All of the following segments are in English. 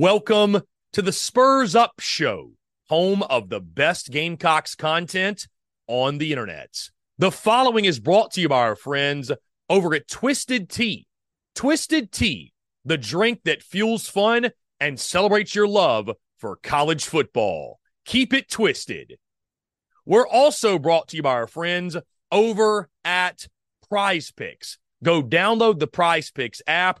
Welcome to the Spurs Up Show, home of the best Gamecocks content on the internet. The following is brought to you by our friends over at Twisted Tea. Twisted Tea, the drink that fuels fun and celebrates your love for college football. Keep it twisted. We're also brought to you by our friends over at Prize Picks. Go download the Prize Picks app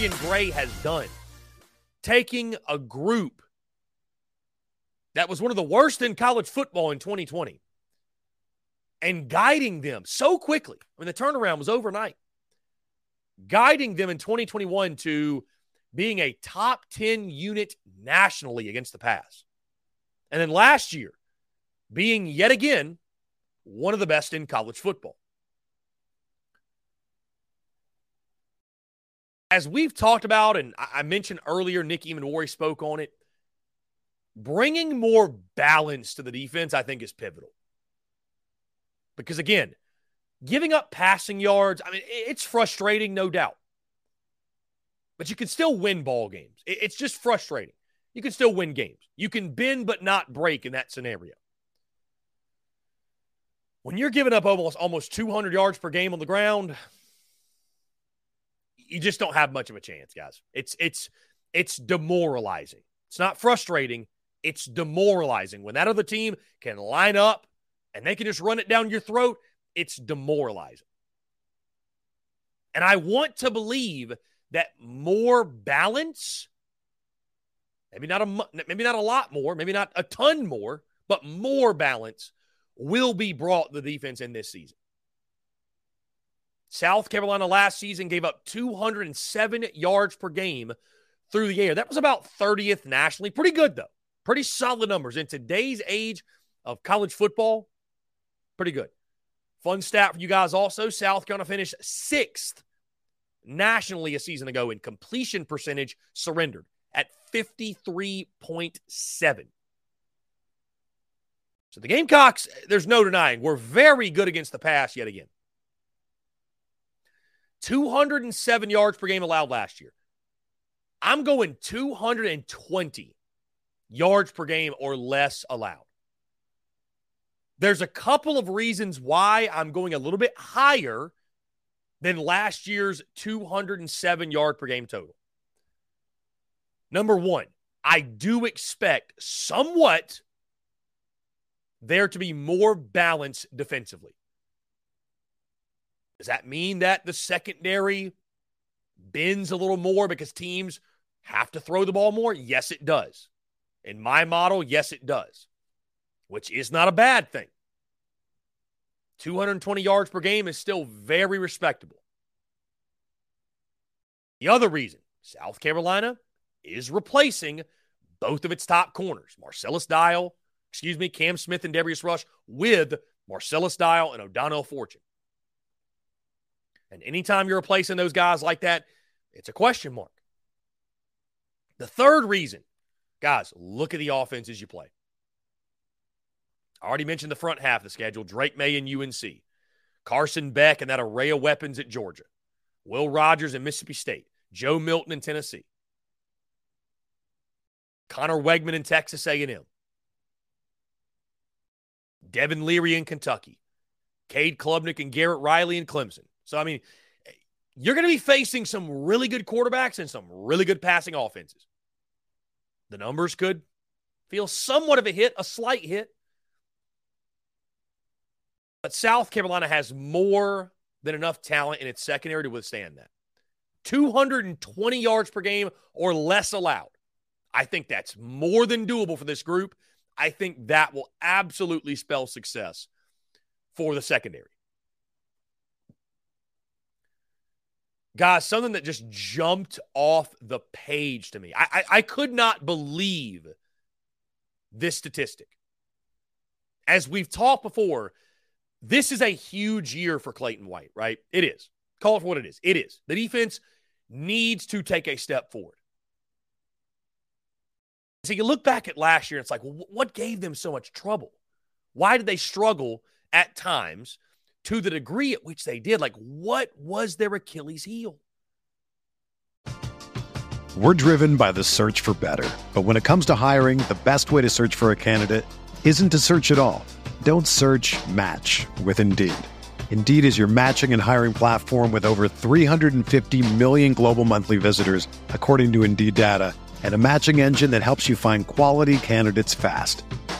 Torrian Gray has done, taking a group that was one of the worst in college football in 2020 and guiding them so quickly. I mean, the turnaround was overnight, guiding them in 2021 to being a top 10 unit nationally against the pass. And then last year, being yet again one of the best in college football. As we've talked about, and I mentioned earlier, Nick Emmanwori spoke on it. Bringing more balance to the defense, I think, is pivotal. Because again, giving up passing yards, I mean, it's frustrating, no doubt. But you can still win ball games. It's just frustrating. You can still win games. You can bend but not break in that scenario. When you're giving up almost almost 200 yards per game on the ground, you just don't have much of a chance, guys. It's it's it's demoralizing. It's not frustrating. It's demoralizing. When that other team can line up and they can just run it down your throat, it's demoralizing. And I want to believe that more balance, maybe not a maybe not a lot more, maybe not a ton more, but more balance will be brought to the defense in this season. South Carolina last season gave up 207 yards per game through the air. That was about 30th nationally. Pretty good, though. Pretty solid numbers. In today's age of college football, pretty good. Fun stat for you guys also South Carolina finished sixth nationally a season ago in completion percentage surrendered at 53.7. So the Gamecocks, there's no denying, were very good against the pass yet again. 207 yards per game allowed last year. I'm going 220 yards per game or less allowed. There's a couple of reasons why I'm going a little bit higher than last year's 207 yard per game total. Number one, I do expect somewhat there to be more balance defensively. Does that mean that the secondary bends a little more because teams have to throw the ball more? Yes, it does. In my model, yes, it does, which is not a bad thing. 220 yards per game is still very respectable. The other reason South Carolina is replacing both of its top corners, Marcellus Dial, excuse me, Cam Smith and Darius Rush, with Marcellus Dial and O'Donnell Fortune. And anytime you're replacing those guys like that, it's a question mark. The third reason, guys, look at the offenses you play. I already mentioned the front half of the schedule Drake Maye and UNC, Carson Beck and that array of weapons at Georgia, Will Rogers in Mississippi State, Joe Milton in Tennessee, Conner Weigman in Texas A&M, Devin Leary in Kentucky, Cade Klubnik and Garrett Riley in Clemson. So, I mean, you're going to be facing some really good quarterbacks and some really good passing offenses. The numbers could feel somewhat of a hit, a slight hit. But South Carolina has more than enough talent in its secondary to withstand that. 220 yards per game or less allowed. I think that's more than doable for this group. I think that will absolutely spell success for the secondary. Guys, something that just jumped off the page to me. I, I, I could not believe this statistic. As we've talked before, this is a huge year for Clayton White, right? It is. Call it for what it is. It is. The defense needs to take a step forward. So you look back at last year, it's like, what gave them so much trouble? Why did they struggle at times to the degree at which they did? Like, what was their Achilles heel? We're driven by the search for better. But when it comes to hiring, the best way to search for a candidate isn't to search at all. Don't search match with Indeed. Indeed is your matching and hiring platform with over 350 million global monthly visitors, according to Indeed data, and a matching engine that helps you find quality candidates fast.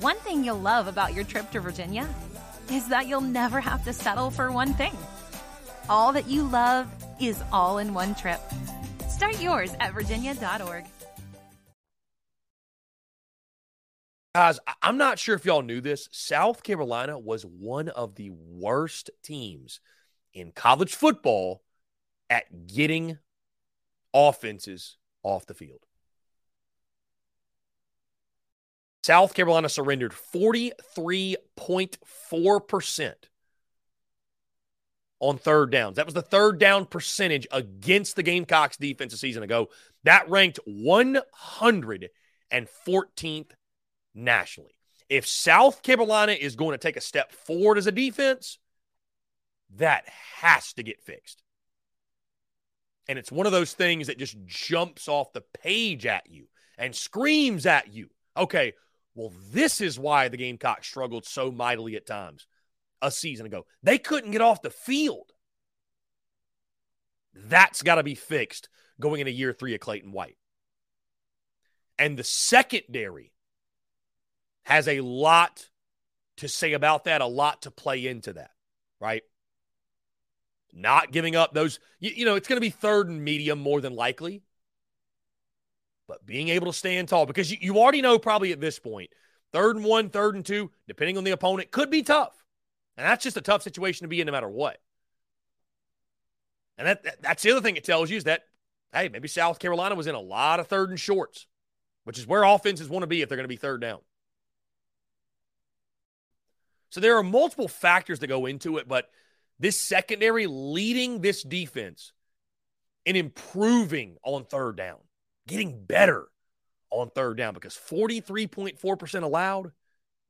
One thing you'll love about your trip to Virginia is that you'll never have to settle for one thing. All that you love is all in one trip. Start yours at virginia.org. Guys, I'm not sure if y'all knew this. South Carolina was one of the worst teams in college football at getting offenses off the field. South Carolina surrendered 43.4% on third downs. That was the third down percentage against the Gamecocks defense a season ago. That ranked 114th nationally. If South Carolina is going to take a step forward as a defense, that has to get fixed. And it's one of those things that just jumps off the page at you and screams at you. Okay, well, this is why the Gamecocks struggled so mightily at times a season ago. They couldn't get off the field. That's got to be fixed going into year three of Clayton White. And the secondary has a lot to say about that, a lot to play into that, right? Not giving up those, you, you know, it's going to be third and medium more than likely. But being able to stand tall, because you, you already know probably at this point, third and one, third and two, depending on the opponent, could be tough. And that's just a tough situation to be in no matter what. And that, that, that's the other thing it tells you is that, hey, maybe South Carolina was in a lot of third and shorts, which is where offenses want to be if they're going to be third down. So there are multiple factors that go into it, but this secondary leading this defense and improving on third down, getting better on third down because 43.4% allowed,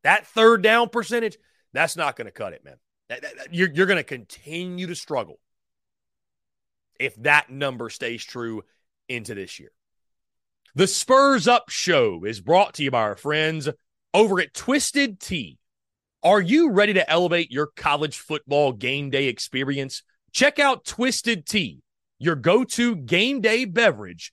that third down percentage, that's not going to cut it, man. That, that, that, you're you're going to continue to struggle if that number stays true into this year. The Spurs Up Show is brought to you by our friends over at Twisted Tea. Are you ready to elevate your college football game day experience? Check out Twisted Tea, your go to game day beverage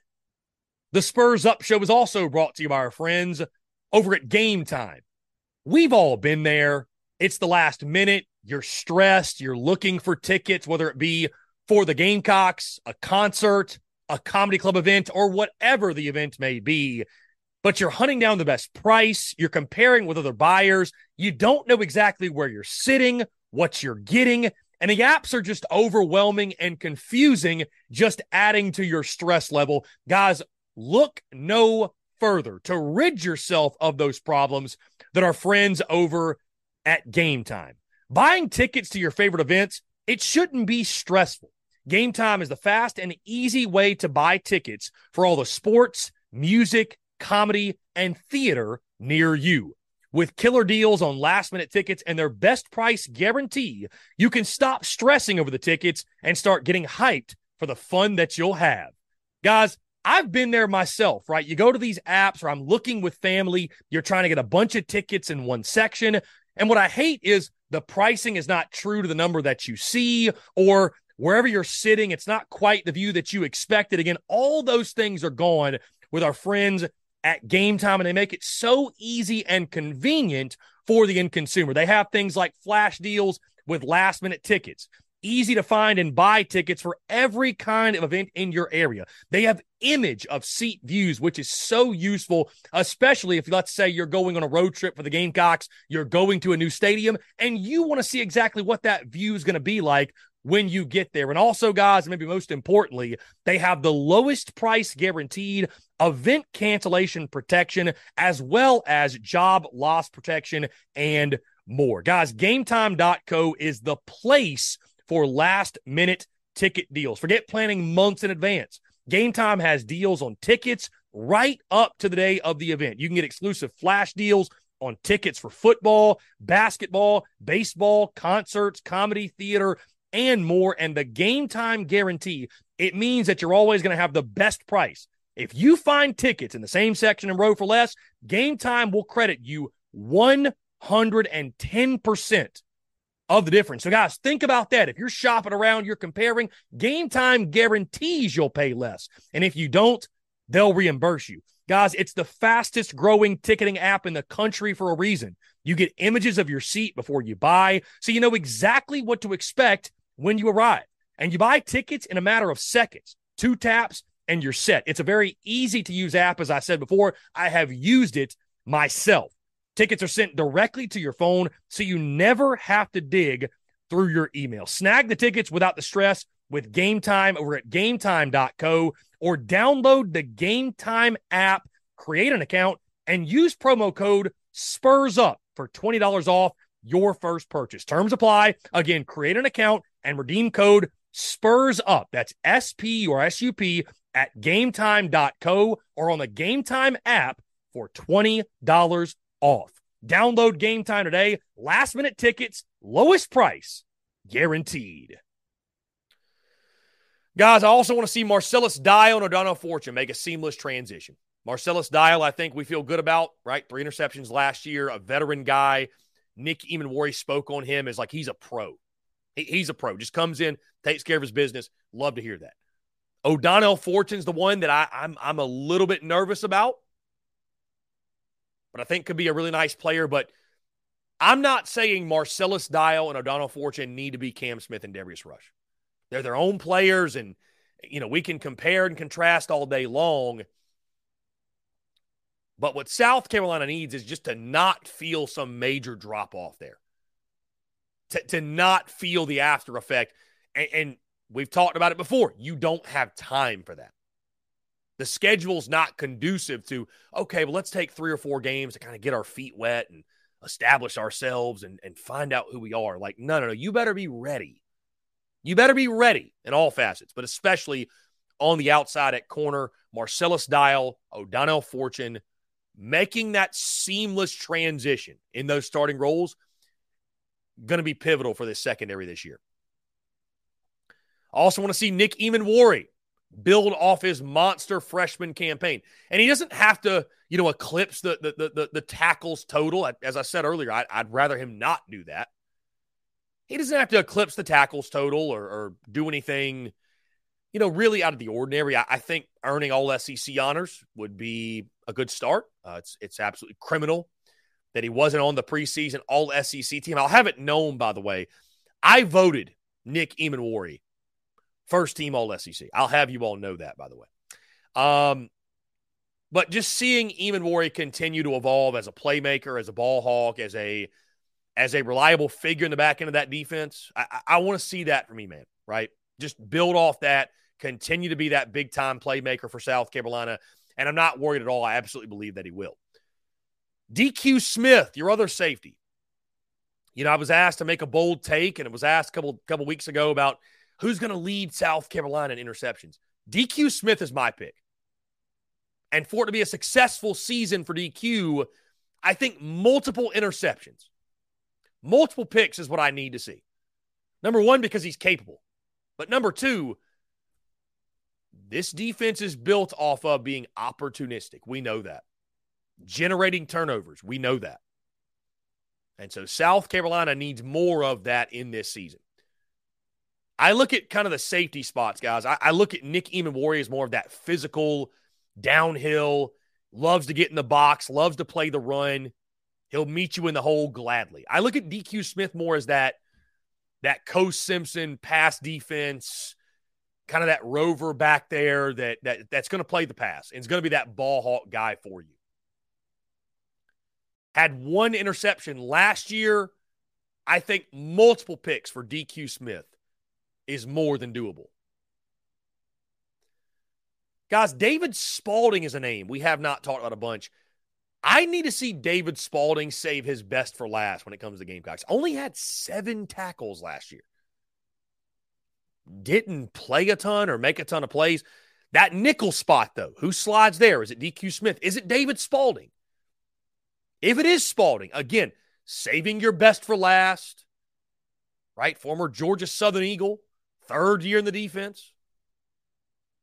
The Spurs Up Show is also brought to you by our friends over at Game Time. We've all been there. It's the last minute. You're stressed. You're looking for tickets, whether it be for the Gamecocks, a concert, a comedy club event, or whatever the event may be. But you're hunting down the best price. You're comparing with other buyers. You don't know exactly where you're sitting, what you're getting. And the apps are just overwhelming and confusing, just adding to your stress level. Guys, look no further to rid yourself of those problems that are friends over at Game Time. Buying tickets to your favorite events, it shouldn't be stressful. Game Time is the fast and easy way to buy tickets for all the sports, music, comedy, and theater near you. With killer deals on last minute tickets and their best price guarantee, you can stop stressing over the tickets and start getting hyped for the fun that you'll have. Guys, I've been there myself, right? You go to these apps or I'm looking with family, you're trying to get a bunch of tickets in one section. And what I hate is the pricing is not true to the number that you see, or wherever you're sitting, it's not quite the view that you expected. Again, all those things are gone with our friends at game time and they make it so easy and convenient for the end consumer. They have things like flash deals with last minute tickets, easy to find and buy tickets for every kind of event in your area. They have image of seat views, which is so useful, especially if let's say you're going on a road trip for the Gamecocks, you're going to a new stadium and you want to see exactly what that view is going to be like when you get there. And also, guys, maybe most importantly, they have the lowest price guaranteed, event cancellation protection, as well as job loss protection and more. Guys, gametime.co is the place for last minute ticket deals. Forget planning months in advance. Game Time has deals on tickets right up to the day of the event. You can get exclusive flash deals on tickets for football, basketball, baseball, concerts, comedy, theater, and more. And the game time guarantee, it means that you're always going to have the best price. If you find tickets in the same section and row for less, game time will credit you 110% of the difference. So, guys, think about that. If you're shopping around, you're comparing, game time guarantees you'll pay less. And if you don't, they'll reimburse you. Guys, it's the fastest growing ticketing app in the country for a reason. You get images of your seat before you buy, so you know exactly what to expect when you arrive. And you buy tickets in a matter of seconds, two taps, and you're set. It's a very easy to use app. As I said before, I have used it myself. Tickets are sent directly to your phone, so you never have to dig through your email. Snag the tickets without the stress with Game Time over at gametime.co or download the Game Time app, create an account, and use promo code SPURS UP for $20 off your first purchase. Terms apply. Again, create an account and redeem code SPURS UP. That's S P or S U P at gametime.co or on the Game Time app for $20 off. Download Game Time today. Last minute tickets, lowest price guaranteed. Guys, I also want to see Marcellus Dial and O'Donnell Fortune make a seamless transition. Marcellus Dial, I think we feel good about, right? Three interceptions last year, a veteran guy. Nick Emmanwori spoke on him as like he's a pro. He, he's a pro. Just comes in, takes care of his business. Love to hear that. O'Donnell Fortune's the one that I, I'm I'm a little bit nervous about, but I think could be a really nice player. But I'm not saying Marcellus Dial and O'Donnell Fortune need to be Cam Smith and Darius Rush. They're their own players, and you know we can compare and contrast all day long. But what South Carolina needs is just to not feel some major drop off there, to, to not feel the after effect. And, and we've talked about it before. You don't have time for that. The schedule's not conducive to, okay, well, let's take three or four games to kind of get our feet wet and establish ourselves and, and find out who we are. Like, no, no, no. You better be ready you better be ready in all facets, but especially on the outside at corner, Marcellus Dial, O'Donnell Fortune, making that seamless transition in those starting roles, going to be pivotal for this secondary this year. I also want to see Nick Emmanwori build off his monster freshman campaign. And he doesn't have to, you know, eclipse the the the, the tackles total. As I said earlier, I, would rather him not do that. He doesn't have to eclipse the tackles total or, or do anything, you know, really out of the ordinary. I, I, think earning all SEC honors would be a good start. Uh, it's it's absolutely criminal that he wasn't on the preseason all SEC team. I'll have it known, by the way, I voted Nick Emmanwori first team all SEC. I'll have you all know that, by the way. Um, but just seeing Eamon Emmanwori continue to evolve as a playmaker, as a ball hawk, as a as a reliable figure in the back end of that defense. I, I, want to see that from man, right? Just build off that, continue to be that big time playmaker for South Carolina. And I'm not worried at all. I absolutely believe that he will. DQ Smith, your other safety. You know, I was asked to make a bold take, and it was asked a couple couple weeks ago about who's going to lead South Carolina in interceptions. DQ Smith is my pick. And for it to be a successful season for DQ, I think multiple interceptions Multiple picks is what I need to see. Number one, because he's capable. But number two, this defense is built off of being opportunistic. We know that. Generating turnovers. We know that. And so South Carolina needs more of that in this season. I look at kind of the safety spots, guys. I, I look at Nick Emmanwori as more of that physical, downhill, loves to get in the box, loves to play the run. He'll meet you in the hole gladly. I look at DQ Smith more as that that Coast Simpson pass defense, kind of that rover back there that that that's going to play the pass and it's going to be that ball hawk guy for you. Had one interception last year. I think multiple picks for DQ Smith is more than doable. Guys, David Spalding is a name we have not talked about a bunch. I need to see David Spalding save his best for last when it comes to Gamecocks. Only had seven tackles last year. Didn't play a ton or make a ton of plays. That nickel spot, though, who slides there? Is it DQ Smith? Is it David Spalding? If it is Spalding, again, saving your best for last, right? Former Georgia Southern Eagle, third year in the defense.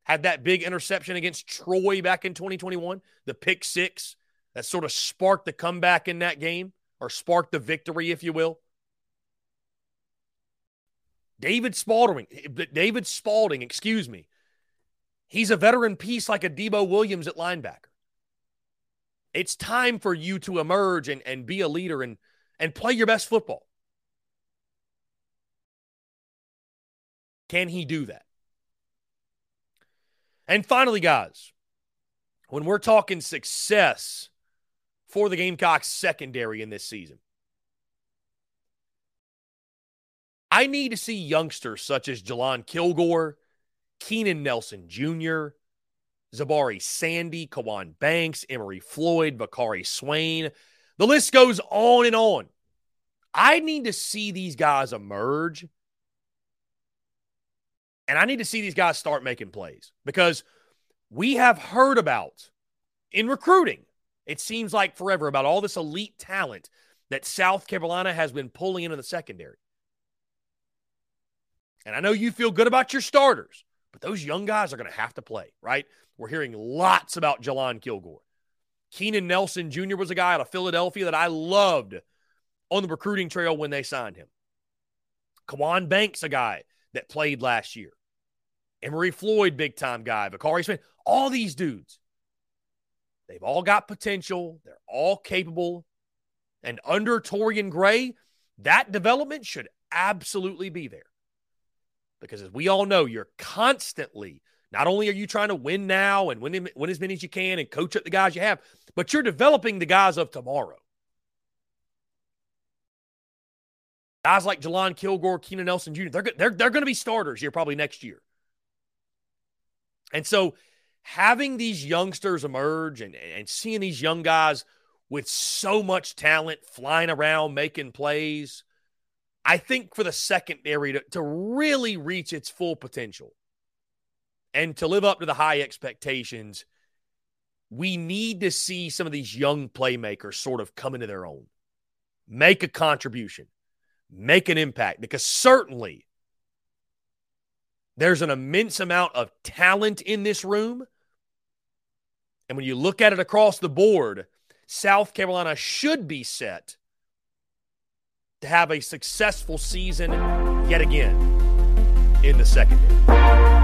Had that big interception against Troy back in 2021, the pick six that sort of sparked the comeback in that game or sparked the victory, if you will. David Spalding, David Spalding, excuse me. He's a veteran piece like a Debo Williams at linebacker. It's time for you to emerge and, and be a leader and, and play your best football. Can he do that? And finally, guys, when we're talking success for the Gamecocks secondary in this season, I need to see youngsters such as Jalon Kilgore, Keenan Nelson Jr., Zahbari Sandy, Kawan Banks, Emory Floyd, Vicari Swain. The list goes on and on. I need to see these guys emerge. And I need to see these guys start making plays because we have heard about in recruiting, it seems like forever, about all this elite talent that South Carolina has been pulling into the secondary. And I know you feel good about your starters, but those young guys are going to have to play, right? We're hearing lots about Jalon Kilgore. Keenan Nelson Jr. was a guy out of Philadelphia that I loved on the recruiting trail when they signed him. Kawan Banks, a guy that played last year. Emory Floyd, big time guy. Bakari Smith, all these dudes. They've all got potential. They're all capable. And under Torrian Gray, that development should absolutely be there. Because as we all know, you're constantly not only are you trying to win now and win, win as many as you can and coach up the guys you have, but you're developing the guys of tomorrow. Guys like Jalon Kilgore, Keenan Nelson Jr., they're, they're, they're going to be starters here probably next year. And so having these youngsters emerge and, and seeing these young guys with so much talent flying around, making plays, I think for the secondary to, to really reach its full potential and to live up to the high expectations, we need to see some of these young playmakers sort of come into their own, make a contribution, make an impact, because certainly there's an immense amount of talent in this room. And when you look at it across the board, South Carolina should be set to have a successful season yet again in the secondary.